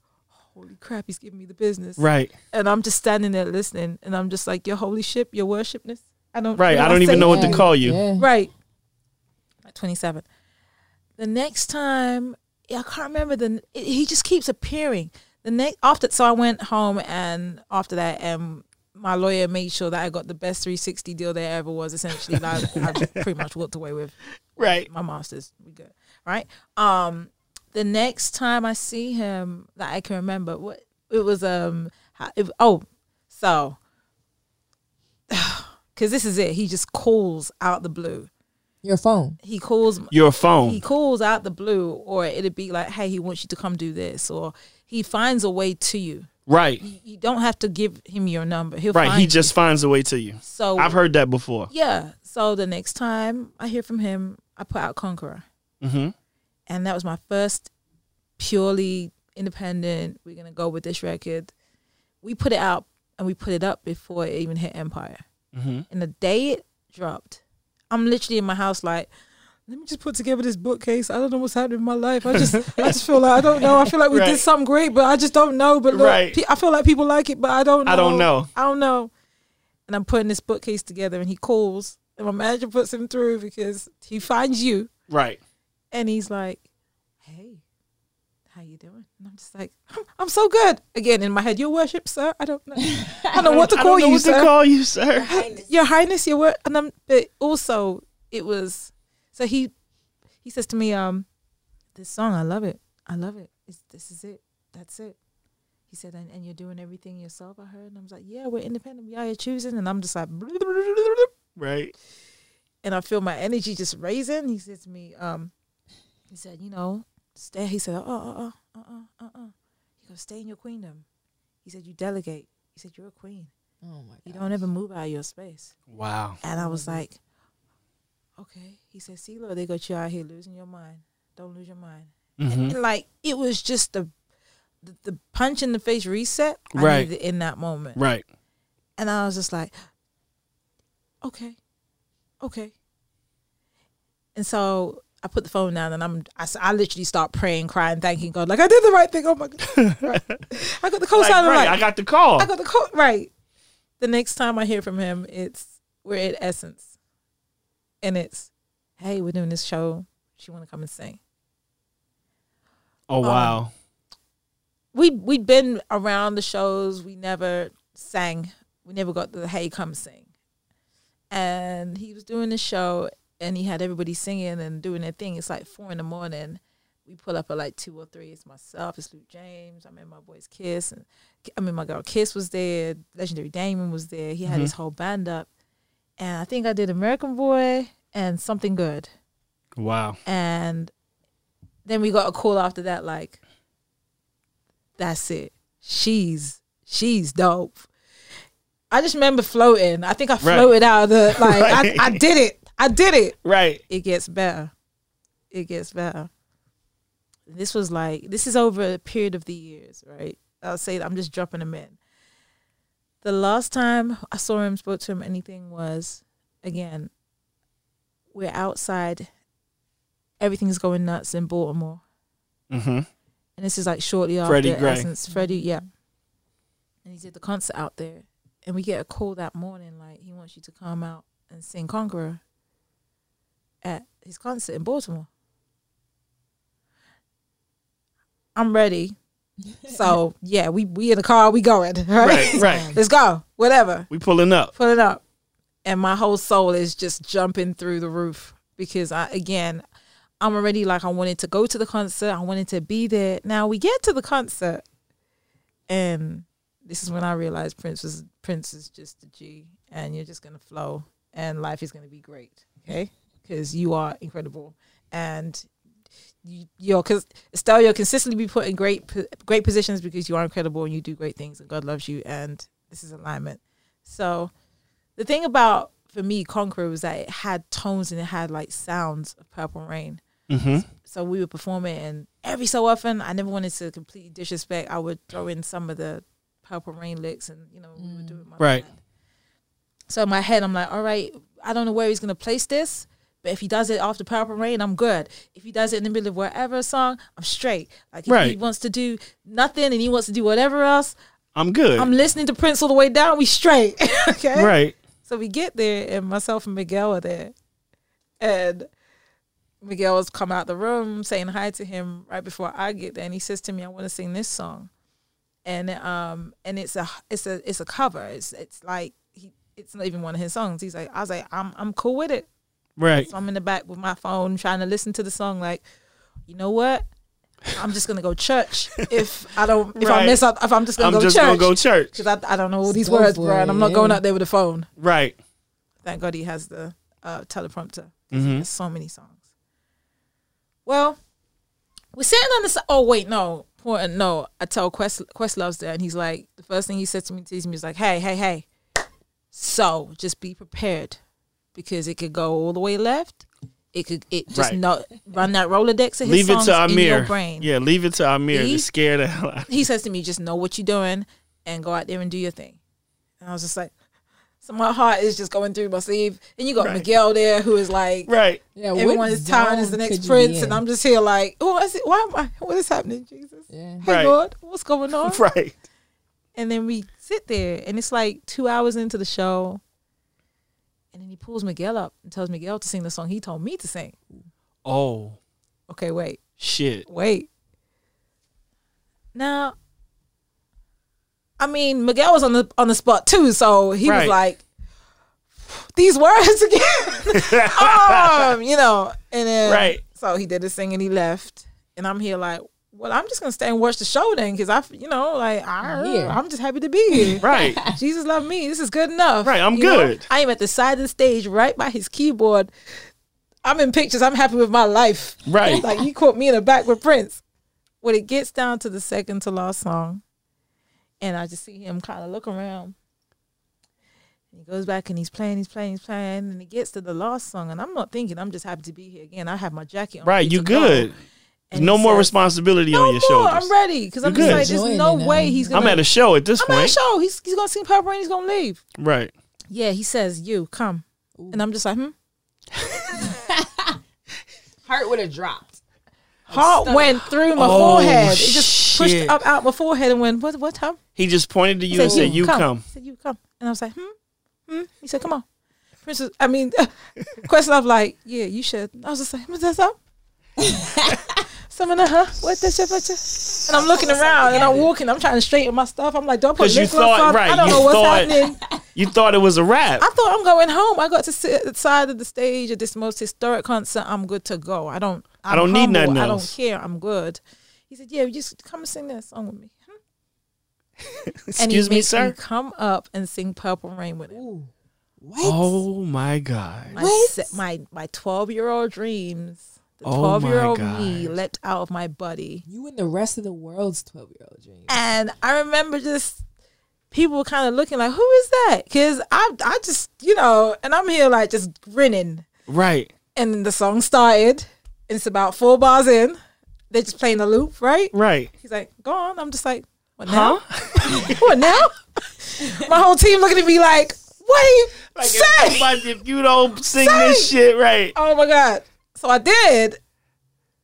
F: Holy crap, he's giving me the business.
A: Right.
F: And I'm just standing there listening and I'm just like, Your holy ship, your worshipness. I don't
A: Right.
F: you
A: I don't even
F: saying?
A: know what to call you.
E: yeah.
F: Right. At 27. The next time, I can't remember the. It, he just keeps appearing. The next after, so I went home and after that, um, my lawyer made sure that I got the best 360 deal there ever was. Essentially, like, I <laughs> pretty much walked away with
A: Right.
F: my masters. We good, right? Um, the next time I see him that I can remember, what it was, um, it, oh, so, <sighs> because this is it. He just calls out the blue.
E: Your phone.
F: He calls
A: Your phone.
F: he calls out the blue, or it'd be like, "Hey, he wants you to come do this," or he finds a way to you.
A: Right.
F: You, you don't have to give him your number. He'll
A: Right.
F: find
A: He
F: you.
A: just finds a way to you.
F: so
A: I've heard that before.
F: yeah. So the next time I hear from him, I put out Conqueror,
A: Mm-hmm.
F: and that was my first purely independent. We're gonna go with this record. We put it out and we put it up before it even hit Empire.
A: Mm-hmm.
F: And the day it dropped, I'm literally in my house like, let me just put together this bookcase. I don't know what's happening in my life. I just I <laughs> just feel like I don't know. I feel like we
A: Right.
F: did something great, but I just don't know. But look,
A: Right.
F: I feel like people like it, but I don't know.
A: I don't know.
F: I don't know. And I'm putting this bookcase together and he calls and my manager puts him through because he finds you
A: Right.
F: and he's like, how you doing? And I'm just like, I'm, <laughs> I'm so good. Again in my head, your worship, sir. I don't know. <laughs> I don't know what to call you,
A: what
F: sir.
A: to call you, sir.
F: Your <laughs> Highness, your word. And I'm, but also it was, so he, he says to me, um, this song, I love it. I love it. It's, this is it. That's it. He said, and, and you're doing everything yourself, I heard. And I was like, yeah, we're independent. We are here choosing. And I'm just like,
A: Right.
F: and I feel my energy just raising. He said to me, um, he said, you know, stay. He said, uh, uh, uh, uh, uh, uh. He goes, stay in your queendom. He said, you delegate. He said, you're a queen.
E: Oh my god.
F: You don't ever move out of your space.
A: Wow.
F: And I was like, okay. He said, see, look, they got you out here losing your mind. Don't lose your mind.
A: Mm-hmm.
F: And like, it was just the, the, the punch in the face reset
A: Right.
F: needed in that moment.
A: Right.
F: And I was just like, okay, okay. And so I put the phone down and I'm, I, I literally start praying, crying, thanking God. Like, I did the right thing. Oh my God. <laughs> Right. I got the cosign.
A: Like, right.
F: like,
A: I got the call.
F: I got the code right. The next time I hear from him, it's we're at Essence, and it's, hey, we're doing this show. She want to come and sing.
A: oh um, wow.
F: We we'd been around the shows. We never sang. We never got the hey, come sing. And he was doing the show, and he had everybody singing and doing their thing. It's like four in the morning. We pull up at like two or three. It's myself, it's Luke James. I mean, my boys Kiss, and I mean, my girl Kiss was there. Legendary Damon was there. He had mm-hmm. his whole band up, and I think I did American Boy and something good.
A: Wow.
F: And then we got a call after that, like, that's it. She's she's dope. I just remember floating. I think I floated out of the like
A: Right.
F: I, I <laughs> did it. I did it.
A: Right.
F: It gets better. It gets better. This was like this is over a period of the years, right? I'll say I'm just dropping them in. The last time I saw him, spoke to him, anything was again, we're outside. Everything's going nuts in Baltimore.
A: Mm-hmm.
F: And this is like shortly after
A: Freddie Gray.
F: Essence. Freddie, yeah. And he did the concert out there. And we get a call that morning, like he wants you to come out and sing Conqueror at his concert in Baltimore. I'm ready. <laughs> So yeah, we we in the car, we going. <laughs> Right?
A: Right. Right.
F: Let's go. Whatever.
A: We pulling up.
F: Pulling up. And my whole soul is just jumping through the roof because I again I'm already like I wanted to go to the concert. I wanted to be there. Now we get to the concert and this is when I realized Prince was Prince is just a G and you're just gonna flow and life is gonna be great. Okay? Because you are incredible. And you, you're because Estelle, you'll consistently be put in great great positions because you are incredible and you do great things and God loves you and this is alignment. So the thing about for me Conqueror was that it had tones and it had like sounds of Purple Rain,
A: hmm
F: So we would perform it, and every so often, I never wanted to completely disrespect. I would throw in some of the Purple Rain licks, and you know, we would do it. My
A: Right.
F: band. So in my head, I'm like, all right, I don't know where he's gonna place this, but if he does it after Purple Rain, I'm good. If he does it in the middle of whatever song, I'm straight. Like if he wants to do nothing and he wants to do whatever else,
A: I'm good.
F: I'm listening to Prince all the way down. We straight, <laughs> okay?
A: right.
F: So we get there, and myself and Miguel are there, and Miguel has come out the room saying hi to him right before I get there, and he says to me, "I want to sing this song," and um, and it's a it's a it's a cover. It's it's like he it's not even one of his songs. He's like, I was like, I'm I'm cool with it.
A: Right.
F: So I'm in the back with my phone trying to listen to the song. Like, you know what? I'm just gonna go church if I don't if I
A: Right.
F: mess up if I'm just gonna
A: I'm
F: go
A: just
F: church
A: gonna go church.
F: because I I don't know all these
E: Go
F: words,
E: for
F: bro, and I'm not going out there with a phone.
A: Right.
F: Thank God he has the uh, teleprompter.
A: Mhm.
F: There's so many songs. Well, we're sitting on the. Oh wait, no, important. No, I tell Quest Questlove's there, and he's like, the first thing he said to me, teased me, was like, "Hey, hey, hey." So just be prepared, because it could go all the way left. It could it just
A: Right.
F: not run that Rolodex of his
A: Leave it
F: songs
A: to
F: in your
A: Ahmir.
F: brain.
A: Yeah, leave it to Ahmir to
F: He-
A: scare the hell out.
F: He says to me, "Just know what you're doing, and go out there and do your thing." And I was just like, so my heart is just going through my sleeve, and you got
A: Right.
F: Miguel there, who is like,
A: Right.
E: Yeah,
F: Everyone is tired as the next prince, and? I'm just here like, oh, is it, why am I? What is happening, Jesus?
E: Yeah.
F: Hey
A: Right.
F: Lord, what's going on? <laughs>
A: Right.
F: And then we sit there, and it's like two hours into the show, and then he pulls Miguel up and tells Miguel to sing the song he told me to sing.
A: Oh
F: Okay, wait,
A: shit.
F: wait. Now, I mean, Miguel was on the on the spot too, so he
A: Right.
F: was like, "These words <laughs> again." <laughs> um, you know, and then
A: Right.
F: So he did his thing and he left, and I'm here like, well, I'm just gonna stay and watch the show then, because I, you know, like I,
E: here.
F: I'm just happy to be here. <laughs>
A: Right. <laughs>
F: Jesus love me. This is good enough.
A: Right, I'm
F: You know?
A: good.
F: I am at the side of the stage, right by his keyboard. I'm in pictures. I'm happy with my life.
A: Right.
F: like you caught me in the back with Prince. When it gets down to the second to last song, and I just see him kind of look around. He goes back and he's playing, he's playing, he's playing, and he gets to the last song, and I'm not thinking. I'm just happy to be here again. I have my jacket on.
A: Right. You
F: to go.
A: Good.
F: And
A: no more
F: says,
A: responsibility
F: No
A: on your
F: more.
A: shoulders.
F: I'm ready because I'm
A: You
F: just
A: good.
F: like, there's no way he's gonna.
A: I'm at a show at this
F: I'm at a show. He's he's gonna sing Purple Rain. He's gonna leave.
A: Right.
F: Yeah, he says, "You come," and I'm just like, "Hmm." <laughs>
E: Heart would have dropped.
F: Heart went through my
A: Oh,
F: forehead. It just
A: shit.
F: pushed up out my forehead and went, "What? What time?"
A: He just pointed to
F: He
A: you and said, "You come."
F: He said, "You come," and I was like, "Hmm." Hmm? He said, "Come on." Princess, I mean, <laughs> Questlove, like, yeah, you should. I was just like, what's that up? <laughs> Some of huh? What the shit? What And I'm looking around and I'm walking. I'm trying to straighten my stuff. I'm like, do I put
A: 'Cause you
F: lip gloss
A: thought-
F: on?
A: right,
F: I don't
A: you
F: know what's
A: thought-
F: happening.
A: You thought it was a rap.
F: I thought I'm going home. I got to sit at the side of the stage at this most historic concert. I'm good to go. I don't. I'm
A: I don't need
F: humble.
A: nothing
F: I don't care. I'm good. He said, "Yeah, just come and sing that song with me." Hmm? <laughs> and he
A: Excuse me,
F: makes
A: sir.
F: come up and sing "Purple Rain" with him.
E: Ooh. What?
A: Oh my god.
F: My
E: What?
F: se- my my twelve year old dreams. The
A: Oh
F: twelve year old
A: my
F: me
A: God.
F: leapt out of my body,
E: You and the rest of the world's 12 year old dream.
F: and I remember just people kind of looking like, "Who is that?" Because I I just you know, and I'm here like just grinning.
A: Right.
F: and then the song started. And it's about four bars in. They're just playing the loop, right?
A: Right.
F: He's like, "Go on." I'm just like, "What now?
A: Huh? <laughs>
F: what now?" <laughs> My whole team looking at me like, "What are you
A: Like
F: say?"
A: if, if you don't sing
F: Say.
A: this shit right.
F: Oh my god! So I did,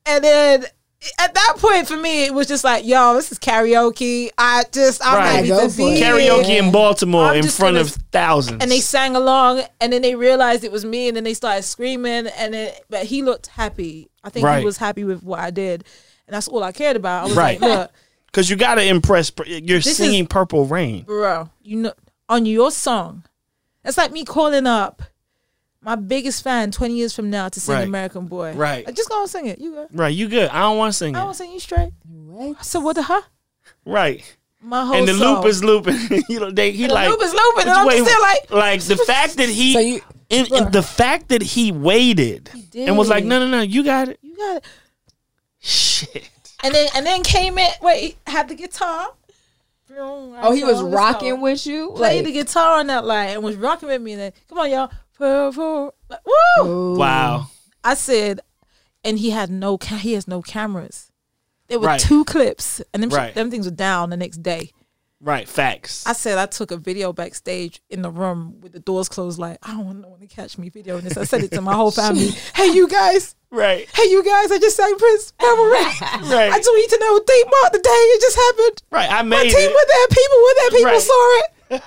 F: and then at that point for me, it was just like, "Yo, this is karaoke." I just I'm
A: Right.
F: happy
E: Go
F: to be
E: it.
F: here.
A: Karaoke in Baltimore
F: I'm
A: in front
F: gonna-
A: of thousands.
F: and they sang along and then they realized it was me and then they started screaming and it but he looked happy i think
A: Right.
F: he was happy with what i did and that's all i cared about i was
A: Right.
F: like look <laughs>
A: Because you got to impress. You're
F: This
A: singing
F: is-
A: Purple Rain.
F: bro you know on your song it's like me calling up my biggest fan 20 years from now to sing
A: Right.
F: american boy
A: Right.
F: like, just go and sing it you go
A: Right. You good. I don't want to sing it.
F: i
A: it.
F: don't sing you straight
E: What?
F: i said what the huh
A: Right.
F: my whole
A: And the
F: song.
A: loop is looping. <laughs> you know, they, he
F: And the
A: like.
F: loop is looping and i'm
A: wait,
F: still like
A: like the fact that he,
E: So you,
A: in, in the fact that he waited and was like,
F: did.
A: no, no, no, you got it.
F: you got it
A: Shit.
F: and then and then came in wait he had the guitar
E: oh, he was rocking with you?
F: played
E: Like,
F: the guitar on that line and was rocking with me. And then, come on, y'all. Purple. Like, woo!
A: Wow.
F: I said, and he had no ca- he has no cameras. There were
A: Right.
F: two clips, and them, sh-
A: Right.
F: them things were down the next day.
A: Right. Facts.
F: I said I took a video backstage in the room with the doors closed. Like I don't want no one to catch me videoing this. I said it to my whole <laughs> family. hey, you guys.
A: right.
F: Hey, you guys. I just sang Prince Memory. <laughs>
A: Right.
F: I just want you to know, deep mark the day it just happened.
A: Right. I
F: My
A: made
F: team
A: it.
F: were there. People were there. People
A: Right.
F: saw it. You <laughs>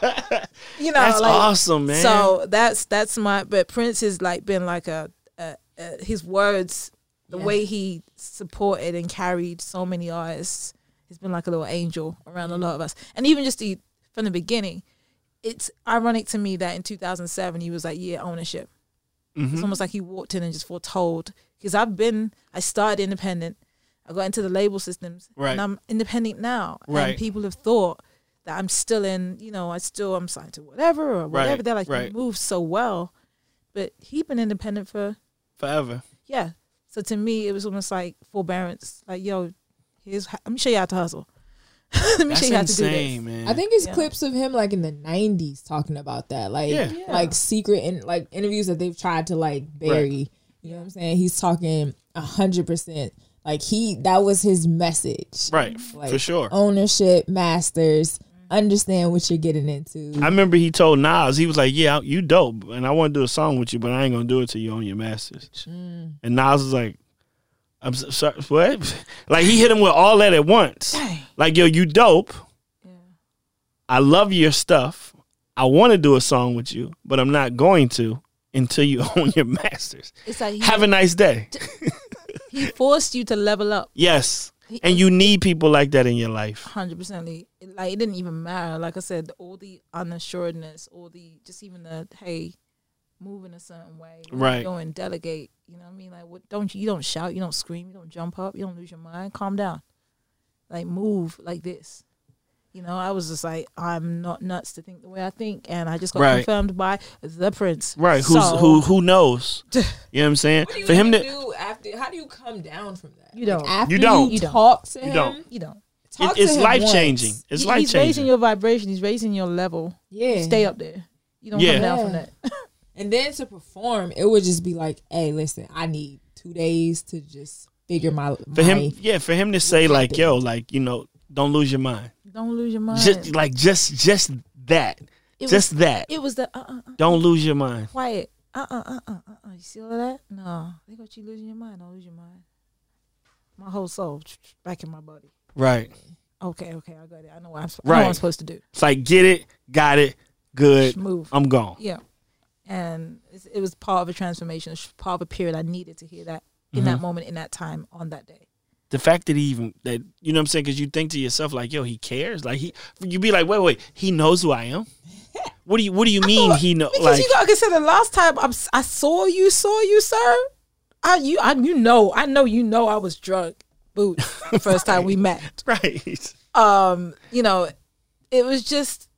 F: know,
A: That's
F: like,
A: awesome, man.
F: So that's that's my. But Prince has like been like a, a, a his words, the
E: Yeah.
F: way he supported and carried so many artists, He's been like a little angel around a lot of us. And even just the from the beginning, it's ironic to me that in 2007 he was like, yeah, ownership.
A: Mm-hmm.
F: It's almost like he walked in and just foretold. Because I've been, I started independent. I got into the label systems,
A: Right.
F: and I'm independent now.
A: Right.
F: And people have thought that I'm still in, you know, I still I'm signed to whatever or whatever.
A: Right,
F: They're like,
A: right.
F: you move so well, but he been independent for
A: Forever.
F: yeah. So to me, it was almost like forbearance. Like, yo, here's let me show you how to hustle. <laughs> let me
A: That's
F: show you how to do
A: insane,
F: this.
A: man.
E: I think it's
F: Yeah.
E: clips of him like in the '90s talking about that, like
A: Yeah.
F: Yeah.
E: like secret and like interviews that they've tried to like bury. You know what I'm saying? He's talking a hundred percent. Like he, that was his message.
A: right.
E: Like
A: for sure.
E: Ownership, masters, understand what you're getting into.
A: I remember he told Nas, he was like, "Yeah, you dope, and I want to do a song with you, but I ain't gonna do it till you own your masters."
E: Mm.
A: And Nas was like, "I'm so, sorry, what?" <laughs> like he hit him with all that at once.
F: Dang.
A: Like, yo, you dope. Yeah. I love your stuff. I want to do a song with you, but I'm not going to until you <laughs> own your masters.
F: It's like he,
A: Have a nice day.
F: he forced you to level up.
A: Yes, and you need people like that in your life.
F: hundred percent. Like it didn't even matter. Like I said, all the unassuredness, all the just even the hey, move in a certain way,
A: Right.
F: Go and delegate. You know what I mean? Like what? Don't you? You don't shout. You don't scream. You don't jump up. You don't lose your mind. Calm down. Like move like this. You know, I was just like, I'm not nuts to think the way I think, and I just got
A: Right.
F: confirmed by the prince.
A: Right? Who's
F: So-
A: who? Who knows? <laughs> You know what I'm saying?
E: What do you
A: For him to
E: do after? How do you come down from that?
F: You don't.
E: After
A: You don't.
E: You,
F: You don't.
E: talk to
A: You don't.
F: You don't.
E: talk
A: it, it's life
E: once.
A: changing. It's
F: He-
A: life changing.
F: he's raising your vibration. He's raising your level.
E: Yeah.
F: Stay up there. You don't
A: Yeah.
F: come down from that. <laughs>
E: And then to perform, it would just be like, "Hey, listen, I need two days to just figure my
A: For him, yeah, for him to say like,
E: happened?
A: yo, like you know, don't lose your mind.
F: Don't lose your mind.
A: Just like just just that,
F: It
A: just
F: was,
A: that.
F: It was the uh uh uh
A: Don't lose your mind.
F: quiet. Uh uh uh uh uh. uh. You see all that? No, they got you losing your mind. Don't lose your mind. My whole soul back in my body.
A: Right.
F: Okay, okay, I got it. I know what I'm, I know what I'm supposed to do.
A: It's like get it, got it, good.
F: Move.
A: I'm gone.
F: Yeah, and it was part of a transformation. Part of a period. I needed to hear that in
A: Mm-hmm.
F: that moment, in that time, on that day.
A: The fact that he even that you know what I'm saying because you think to yourself like, yo, he cares. Like he, you be like, wait, wait, he knows who I am. <laughs> What do you What do you mean he know?
F: Because
A: Like
F: you gotta consider the last time I'm, I saw you, saw you, sir. I you I you know I know you know I was drunk, boot <laughs> the first time we met. <laughs>
A: right.
F: um you know it was just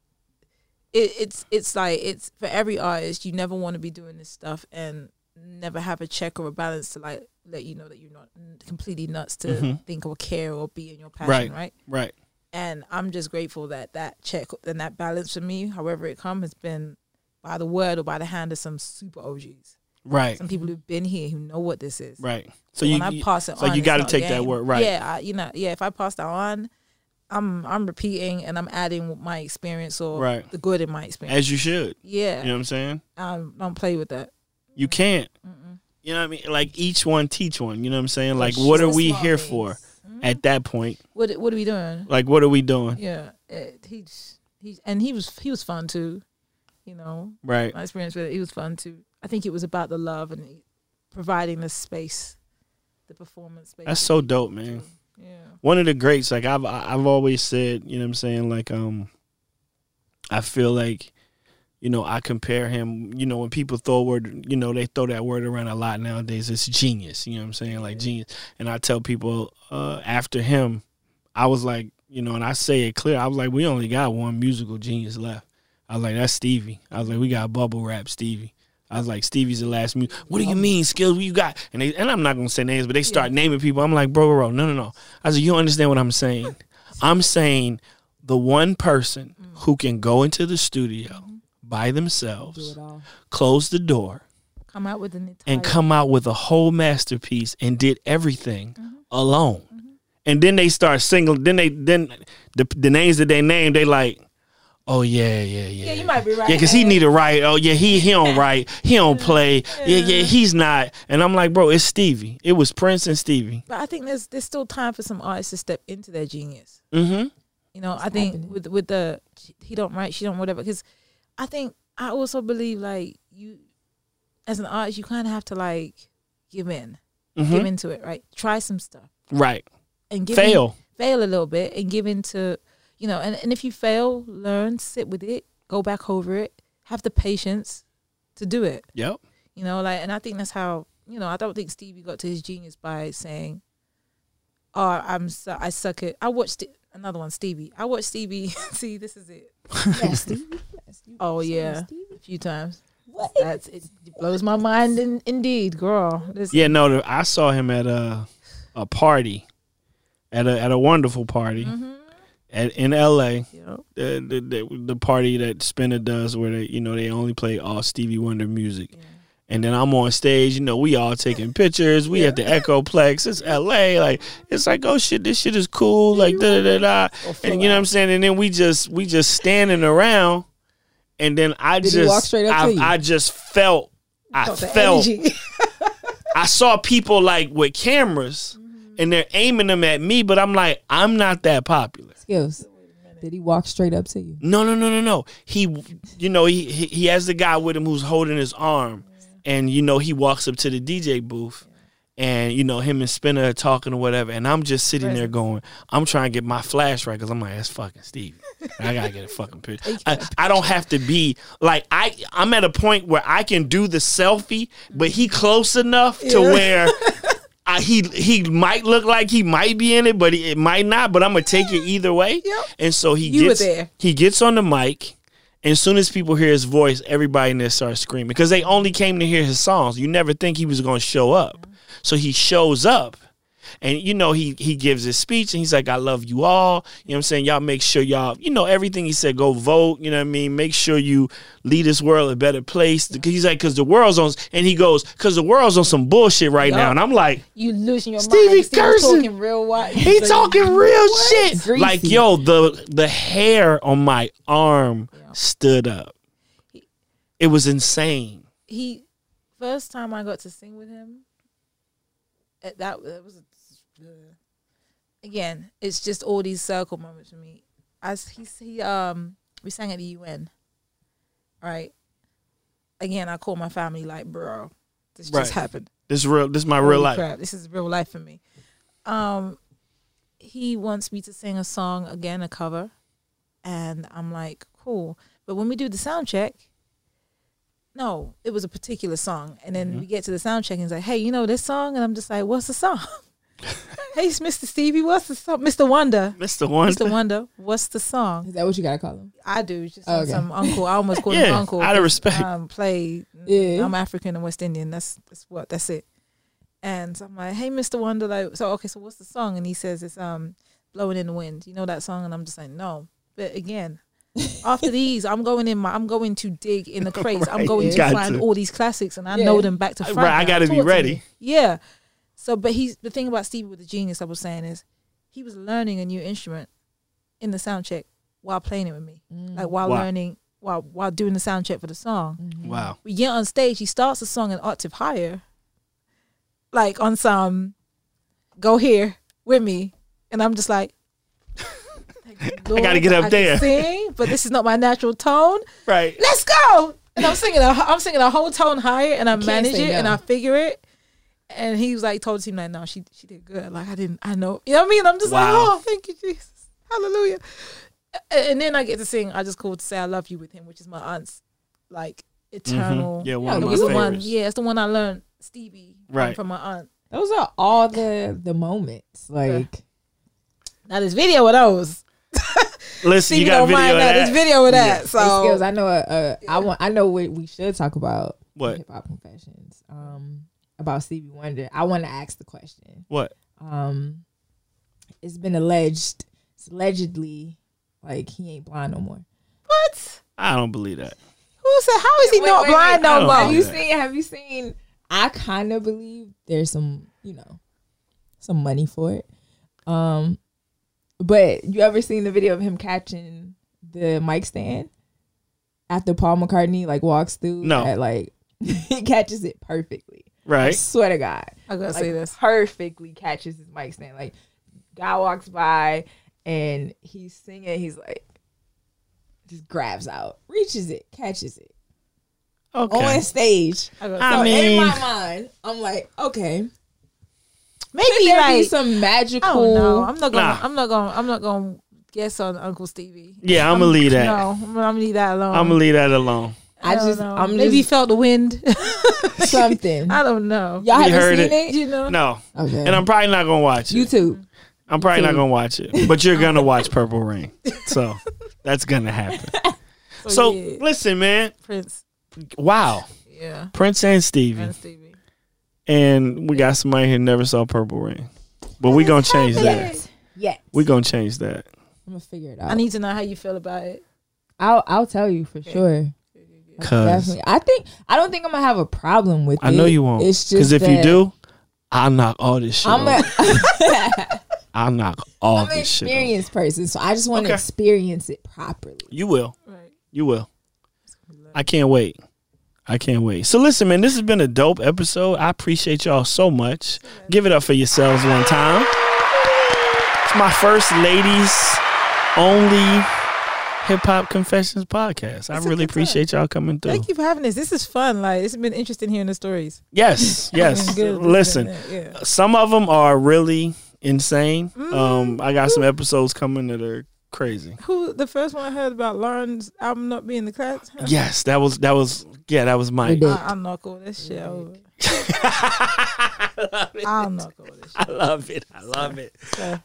F: it, it's it's like it's for every artist you never want to be doing this stuff and never have a check or a balance to like let you know that you're not completely nuts to think or care or be in your passion
A: Right.
F: right,
A: Right.
F: and i'm just grateful that that check and that balance for me however it comes has been by the word or by the hand of some super og's
A: Right.
F: some people who've been here who know what this is
A: Right. So
F: when
A: you,
F: I pass it
A: so
F: on,
A: you got to take that word right.
F: Yeah, I, you know, yeah. If I pass that on, I'm I'm repeating and I'm adding my experience or
A: Right.
F: the good in my experience.
A: As you should.
F: yeah,
A: You know what I'm saying?
F: um, don't play with that.
A: You can't. You know what I mean? Like each one teach one. You know what I'm saying? Like what are we here for at that point?
F: What what are we doing?
A: Like what are we doing?
F: Yeah, it, he's he's and he was he was fun too. You know,
A: Right.
F: my experience with it, he was fun too. I think it was about the love and providing the space, the performance space.
A: That's so dope, man.
F: Yeah.
A: One of the greats, like I've I've always said, you know what I'm saying? Like um I feel like you know, I compare him, you know, when people throw word, you know, they throw that word around a lot nowadays. It's genius, you know what I'm saying? Like genius. And I tell people uh after him, I was like, you know, and I say it clear. I was like, we only got one musical genius left. I was like, that's Stevie. I was like, we got bubble rap Stevie. I was like, Stevie's the last music. What do you mean, skills? What you got? And they, and I'm not gonna say names, but they start naming people. I'm like, bro, bro, bro, no, no, no. I said, you don't understand what I'm saying. <laughs> I'm saying the one person who can go into the studio by themselves, close the door,
F: Come out with an entire
A: and come out with a whole masterpiece and did everything
F: Mm-hmm.
A: alone. And then they start singing. Then they then the the names that they name they like. Oh yeah, yeah, yeah.
F: Yeah, you might be right.
A: Yeah, because he need to write. Oh yeah, he he don't write. He don't <laughs> play. Yeah, yeah, he's not. And I'm like, bro, it's Stevie. It was Prince and Stevie.
F: But I think there's there's still time for some artists to step into their genius.
A: Mm-hmm.
F: You know, I think
E: happening.
F: with with the he don't write, she don't whatever. Because I think I also believe like you, as an artist, you kind of have to like give in, give
A: Mhm.
F: into it, right? Try some stuff
A: Right.
F: and give in-
A: Fail.
F: fail a little bit, and give into, you know, and and if you fail, learn, sit with it, go back over it, have the patience to do it.
A: Yep.
F: You know, like, and I think that's how you know. I don't think Stevie got to his genius by saying, "Oh, I'm su- I suck at." I watched it, another one, Stevie. I watched Stevie. <laughs> See, this is it. <laughs>
E: Yeah, Stevie. Yeah,
F: Oh yeah, a few times.
E: What?
F: That's it. Blows my mind. In, indeed, girl. This,
A: Yeah. No, I saw him at a a party, at a at a wonderful party
F: Mm-hmm.
A: at in L.A.
F: You know,
A: The, the the the party that Spinna does, where they you know they only play all Stevie Wonder music. And then I'm on stage, you know, we all taking pictures. We at the Echoplex. It's LA. Like, it's like, oh shit, this shit is cool. Like, da da da da. And you know what I'm saying? And then we just we just standing around. And then I
E: Did
A: just
E: walk straight up
A: I,
E: to you?
A: I just felt I
F: Felt
A: felt. <laughs> I saw people like with cameras
E: Mm-hmm.
A: and they're aiming them at me, but I'm like, I'm not that popular.
E: Skills. Did he walk straight up to you?
A: No, no, no, no, no. He, you know, he he has the guy with him who's holding his arm, and you know he walks up to the DJ booth, and you know him and Spinna are talking or whatever, and I'm just sitting there going, I'm trying to get my flash right because I'm like, that's fucking Stevie. I gotta get a fucking picture. I, I don't have to be like I. I'm at a point where I can do the selfie, but he close enough to where. <laughs> I, he he might look like he might be in it, but he, it might not. But I'm gonna take it either way.
F: Yep.
A: And so he
F: You
A: gets
F: there.
A: he gets on the mic, and as soon as people hear his voice, everybody in there starts screaming because they only came to hear his songs. You never think he was gonna show up, so he shows up. And you know he he gives his speech and he's like, I love you all. You know what I'm saying? Y'all make sure y'all, you know, everything he said, go vote. You know what I mean? Make sure you lead this world a better place. Because he's like, because the world's on, and he goes, because the world's on some bullshit right now. And I'm like,
F: you losing your
A: Stevie
F: mind. Stevie talking real white.
A: he talking real shit.
E: Greasy.
A: Like yo, the the hair on my arm stood up. It was insane.
F: he first time I got to sing with him. Eh, That that was again. It's just all these circle moments for me. As he he um we sang at the UN, right? Again, I call my family like, bro, this
A: Right.
F: just happened.
A: This is real. This is my real life.
F: crap, this is real life for me. Um, he wants me to sing a song again, a cover, and I'm like, cool. But when we do the sound check, no, it was a particular song, and then
A: Mm-hmm.
F: we get to the sound check, and he's like, hey, you know this song, and I'm just like, what's the song? <laughs> hey, it's Mr. Stevie, what's the song? Mr. Wonder,
A: Mr. One.
F: Mr. Wonder, what's the song?
E: Is that what you gotta call him?
F: I do. Just
E: Okay.
F: some uncle. I almost call him uncle.
A: out of respect.
F: Um, play.
E: Yeah.
F: I'm African and West Indian. That's that's what. That's it. And so I'm like, hey, Mr. Wonder. Like, so okay. So what's the song? And he says it's um, blowing in the wind. You know that song? And I'm just like, no. But again, after these, I'm going in my. I'm going to dig in the <laughs> crates. I'm going to find
A: to.
F: all these classics, and I
E: Yeah.
F: know them back to front.
A: Right, I gotta be ready.
F: Yeah. So, but he's the thing about Stevie with the genius. I was saying is, he was learning a new instrument in the sound check while playing it with me, mm. like while
A: Wow.
F: learning, while while doing the sound check for the song. Mm-hmm.
A: Wow.
F: We get on stage. He starts the song an octave higher, like on some, go here with me, and I'm just like. "Thank <laughs> you,
A: I gotta get up
F: I
A: there."
F: sing, but this is not my natural tone
A: Right.
F: let's go. And I'm singing, a, I'm singing a whole tone higher, and I
E: can't
F: manage
E: say
F: it, and. I figure it. And he was like, told the team like, no, she she did good. Like I didn't, I know, you know what I mean. I'm just like, oh, thank you, Jesus, hallelujah. And then I get to sing. I just called to say I love you with him, which is my aunt's like eternal.
A: Mm-hmm. Yeah, one of
E: Yeah,
A: my
F: It one, yeah, it's the one I learned Stevie
A: Right.
F: from my aunt.
E: Those are all the the moments. Like
F: Now this video of those. <laughs>
A: Listen,
F: Stevie
A: you got a
F: don't
A: video
F: mind
A: of
F: that.
A: that.
F: This video of that.
E: Hey,
F: So
E: skills. I know. Uh, I want. I know what we should talk about.
A: What?
E: Hip hop confessions. Um, about Stevie Wonder. I want to ask the question.
A: What?
E: Um, it's been alleged. It's allegedly like he ain't blind no more.
F: what?
A: I don't believe that.
F: Who said? How is he
E: Wait,
F: not
E: wait,
F: blind
E: wait.
F: no more?
E: Have you
A: that.
E: seen? Have you seen? I kind of believe there's some, you know, some money for it. Um, but you ever seen the video of him catching the mic stand after Paul McCartney like walks through?
A: No.
E: at, like <laughs> he catches it perfectly. Right, I
A: Right.
E: swear to God,
F: I gotta
E: like
F: say this.
E: perfectly catches his mic stand. Like guy walks by and he's singing. He's like, just grabs out, reaches it, catches it
A: Okay.
E: on stage.
F: I gotta
E: So
A: mean-
E: in my mind, I'm like, okay,
F: maybe
E: maybe there be
F: like
E: some
F: I don't know. I'm not gonna.
A: Nah.
F: I'm not gonna. I'm not gonna guess on Uncle Stevie.
A: Yeah, I'm gonna leave that.
F: No, I'm gonna leave that alone.
A: I'm gonna leave that alone.
E: I
F: I don't
E: just,
F: know.
E: I'm
F: maybe
E: just
F: felt the wind. <laughs>
E: something.
F: I don't know.
E: Y'all
A: You
E: haven't
A: heard
E: seen
A: it.
E: it?
F: You know.
A: No,
E: Okay.
A: and I'm probably not gonna watch it.
E: YouTube.
A: I'm probably not gonna watch it, but you're gonna watch Purple Rain, so that's gonna happen. <laughs> Oh, so
F: yeah,
A: listen, man.
F: Prince.
A: Wow,
F: Yeah.
A: Prince and Stevie,
F: And Stevie.
A: And we got somebody who never saw Purple Rain, but we gonna change that.
E: Yes. Yes.
A: We gonna change that.
E: I'm gonna figure it out.
F: I need to know how you feel about it.
E: I'll I'll tell you for sure.
A: Cause
E: Definitely. I think I don't think I'm gonna have a problem with it.
A: I
E: it.
A: know you won't.
E: It's just
A: Because if you
E: that
A: do, I'll knock all this shit.
E: I'm
A: off.
E: a <laughs>
A: I'll knock all
E: I'm an
A: this shit. off.
E: experienced person, so I just want to
A: Okay.
E: experience it properly.
A: You will.
F: Right.
A: You will. I can't wait. I can't wait. So listen, man, this has been a dope episode. I appreciate y'all so much. Give it up for yourselves one time. It's my first ladies only hip hop confessions podcast. I
F: It's a
A: really appreciate y'all coming through.
F: Thank you for having this. This is fun. Like it's been interesting hearing the stories.
A: Yes, <laughs> yes. Listen,
F: Yeah.
A: some of them are really insane.
F: Mm.
A: Um, I got some episodes coming that are crazy.
F: Who the first one I heard about Lauryn's album not being the class?
A: Yes, that was that was yeah, that was mine.
F: I, I'll knock all this shit over. I'll knock all this shit.
A: I love it. I love it.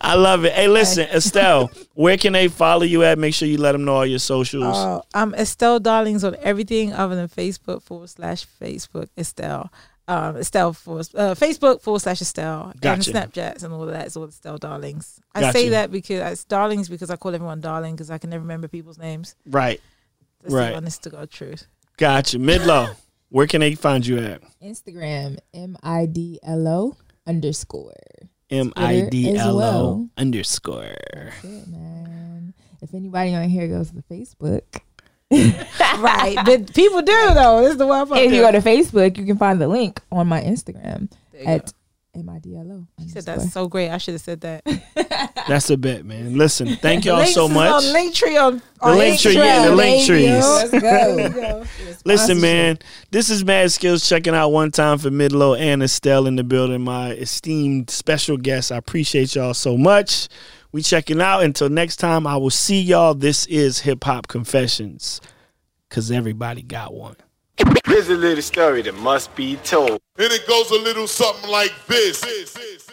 A: I love it. Hey, listen, Estelle, where can they follow you at? Make sure you let them know all your socials.
F: Uh, I'm Estelle Darlings on everything other than Facebook forward slash Facebook Estelle. Um, Estelle forward, uh, Facebook forward slash Estelle
A: Gotcha.
F: and Snapchats and all of that is all Estelle Darlings. I
A: Gotcha.
F: say that because it's Darlings because I call everyone Darling because I can never remember people's names.
A: right.
F: That's
A: Right.
F: the honest to God truth.
A: Gotcha. Midlo, <laughs> where can they find you at?
E: Instagram M I D L O underscore.
A: M I D L O
E: well.
A: underscore.
E: Good man. If anybody on here goes to Facebook, <laughs>
F: right, but people do though. This is the one.
E: if you go to Facebook, you can find the link on my Instagram at
F: go.
E: M I D L O.
F: He said that's so great. I should have said that. <laughs>
A: That's a bet, man. Listen, thank y'all so much.
F: On Linktree on,
A: The
F: on
A: link tree, yeah, the
F: Instagram,
A: link
F: baby.
A: trees.
E: Let's
F: There you
E: go.
F: go. <laughs>
A: Listen, man, this is Mad Skillz checking out one time for Midlo and Estelle in the building. My esteemed special guests. I appreciate y'all so much. We checking out. Until next time, I will see y'all. This is Hip Hop Confessions. Cause everybody got one.
C: Here's a little story that must be told.
D: And it goes a little something like this. this, this, this.